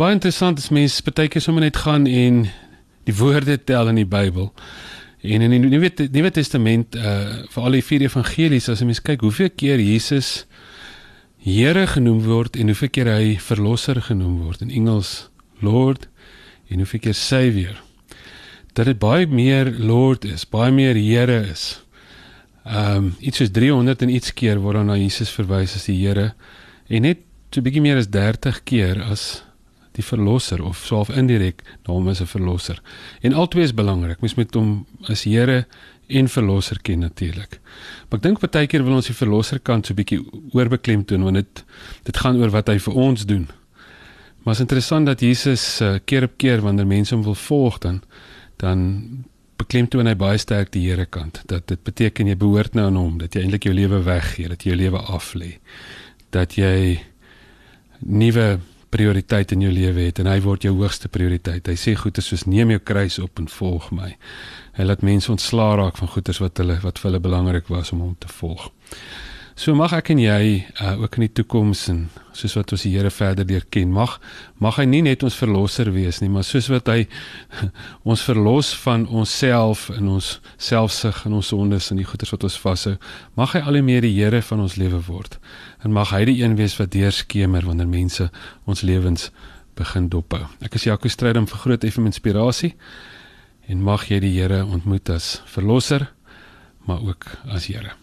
baie interessant as mens baie keer sommer net gaan en die woorde tel in die Bybel. En in die Nuwe Nuwe Testament uh vir al die vier evangelies as jy mens kyk hoeveel keer Jesus Here genoem word en hoeveel keer hy verlosser genoem word in Engels Lord en hoeveel keer Savior. Dat dit baie meer Lord is, baie meer Here is. Um, iets soos 300 en iets keer word dan na Jesus verwys as die Here en net so 'n bietjie meer as 30 keer as die verlosser of soof indirek na hom as 'n verlosser. En albei is belangrik. Mens moet hom as Here en verlosser ken natuurlik. Maar ek dink baie keer wil ons die verlosser kant so bietjie oorbeklem toon want dit dit gaan oor wat hy vir ons doen. Maar is interessant dat Jesus uh, keer op keer wanneer mense hom wil volg dan dan beklemtoon hy baie sterk die Here kant dat dit beteken jy behoort nou aan hom dat jy eintlik jou lewe weggee dat jy jou lewe aflê dat jy nuwe prioriteit in jou lewe het en hy word jou hoogste prioriteit. Hy sê goeie soos neem jou kruis op en volg my. Hy laat mense ontslaa raak van goeders wat hulle wat vir hulle belangrik was om hom te volg. So mag ek en jy uh, ook in die toekoms en soos wat ons die Here verder leer ken, mag mag hy nie net ons verlosser wees nie, maar soos wat hy ons verlos van onsself en ons selfsug en ons sondes en die goeders wat ons vashou, mag hy al die meer die Here van ons lewe word. En mag hy die een wees wat deurskemer wanneer mense ons lewens begin dophou. Ek is Jaco Strydom vir Groot FM Inspirasie en mag jy die Here ontmoet as verlosser, maar ook as Here.